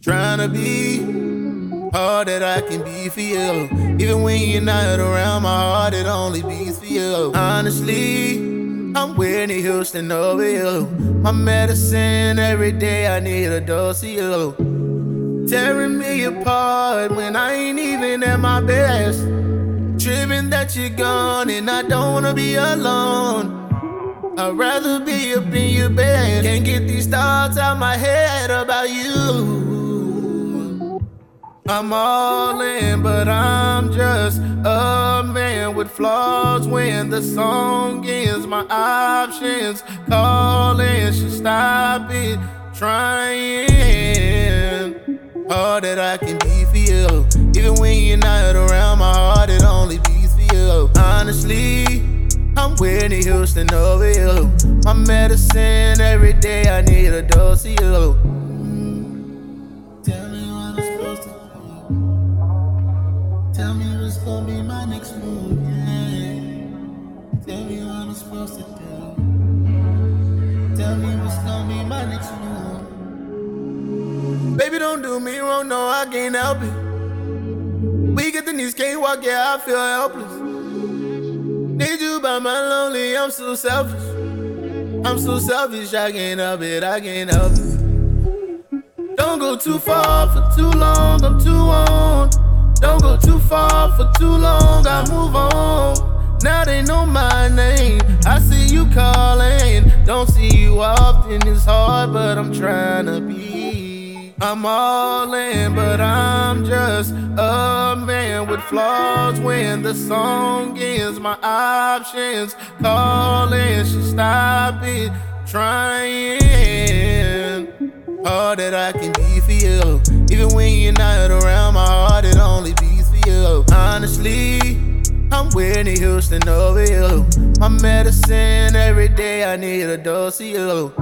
Trying to be all that I can be for you. Even when you're not around, my heart it only beats for you. Honestly, I'm Whitney Houston over you. My medicine every day, I need a dose of you. Tearing me apart when I ain't even at my best. Tripping that you're gone and I don't wanna be alone. I'd rather be up in your bed. Can't get these thoughts out my head about you. I'm all in, but I'm just a man with flaws. When the song ends, my options calling should stop it. Trying all that I can be for you. Even when you're not around, my heart it only beats for you. Honestly, I'm Whitney Houston over you. My medicine every day, I need a dose of you. Baby, don't do me wrong, no, I can't help it. We get the knees, can't walk, yeah, I feel helpless. Need you by my lonely, I'm so selfish. I'm so selfish, I can't help it, I can't help it. Don't go too far for too long, I'm too on. Don't go too far for too long, I move on. Now they know my name. I see you calling. Don't see you often, it's hard, but I'm trying to be. I'm all in, but I'm just a man with flaws. When the song ends, my options calling should stop it. Trying all that I can be for you. Even when you're not around, my heart it only beats for you. Honestly, I'm Whitney Houston over you. My medicine every day, I need a dose of you.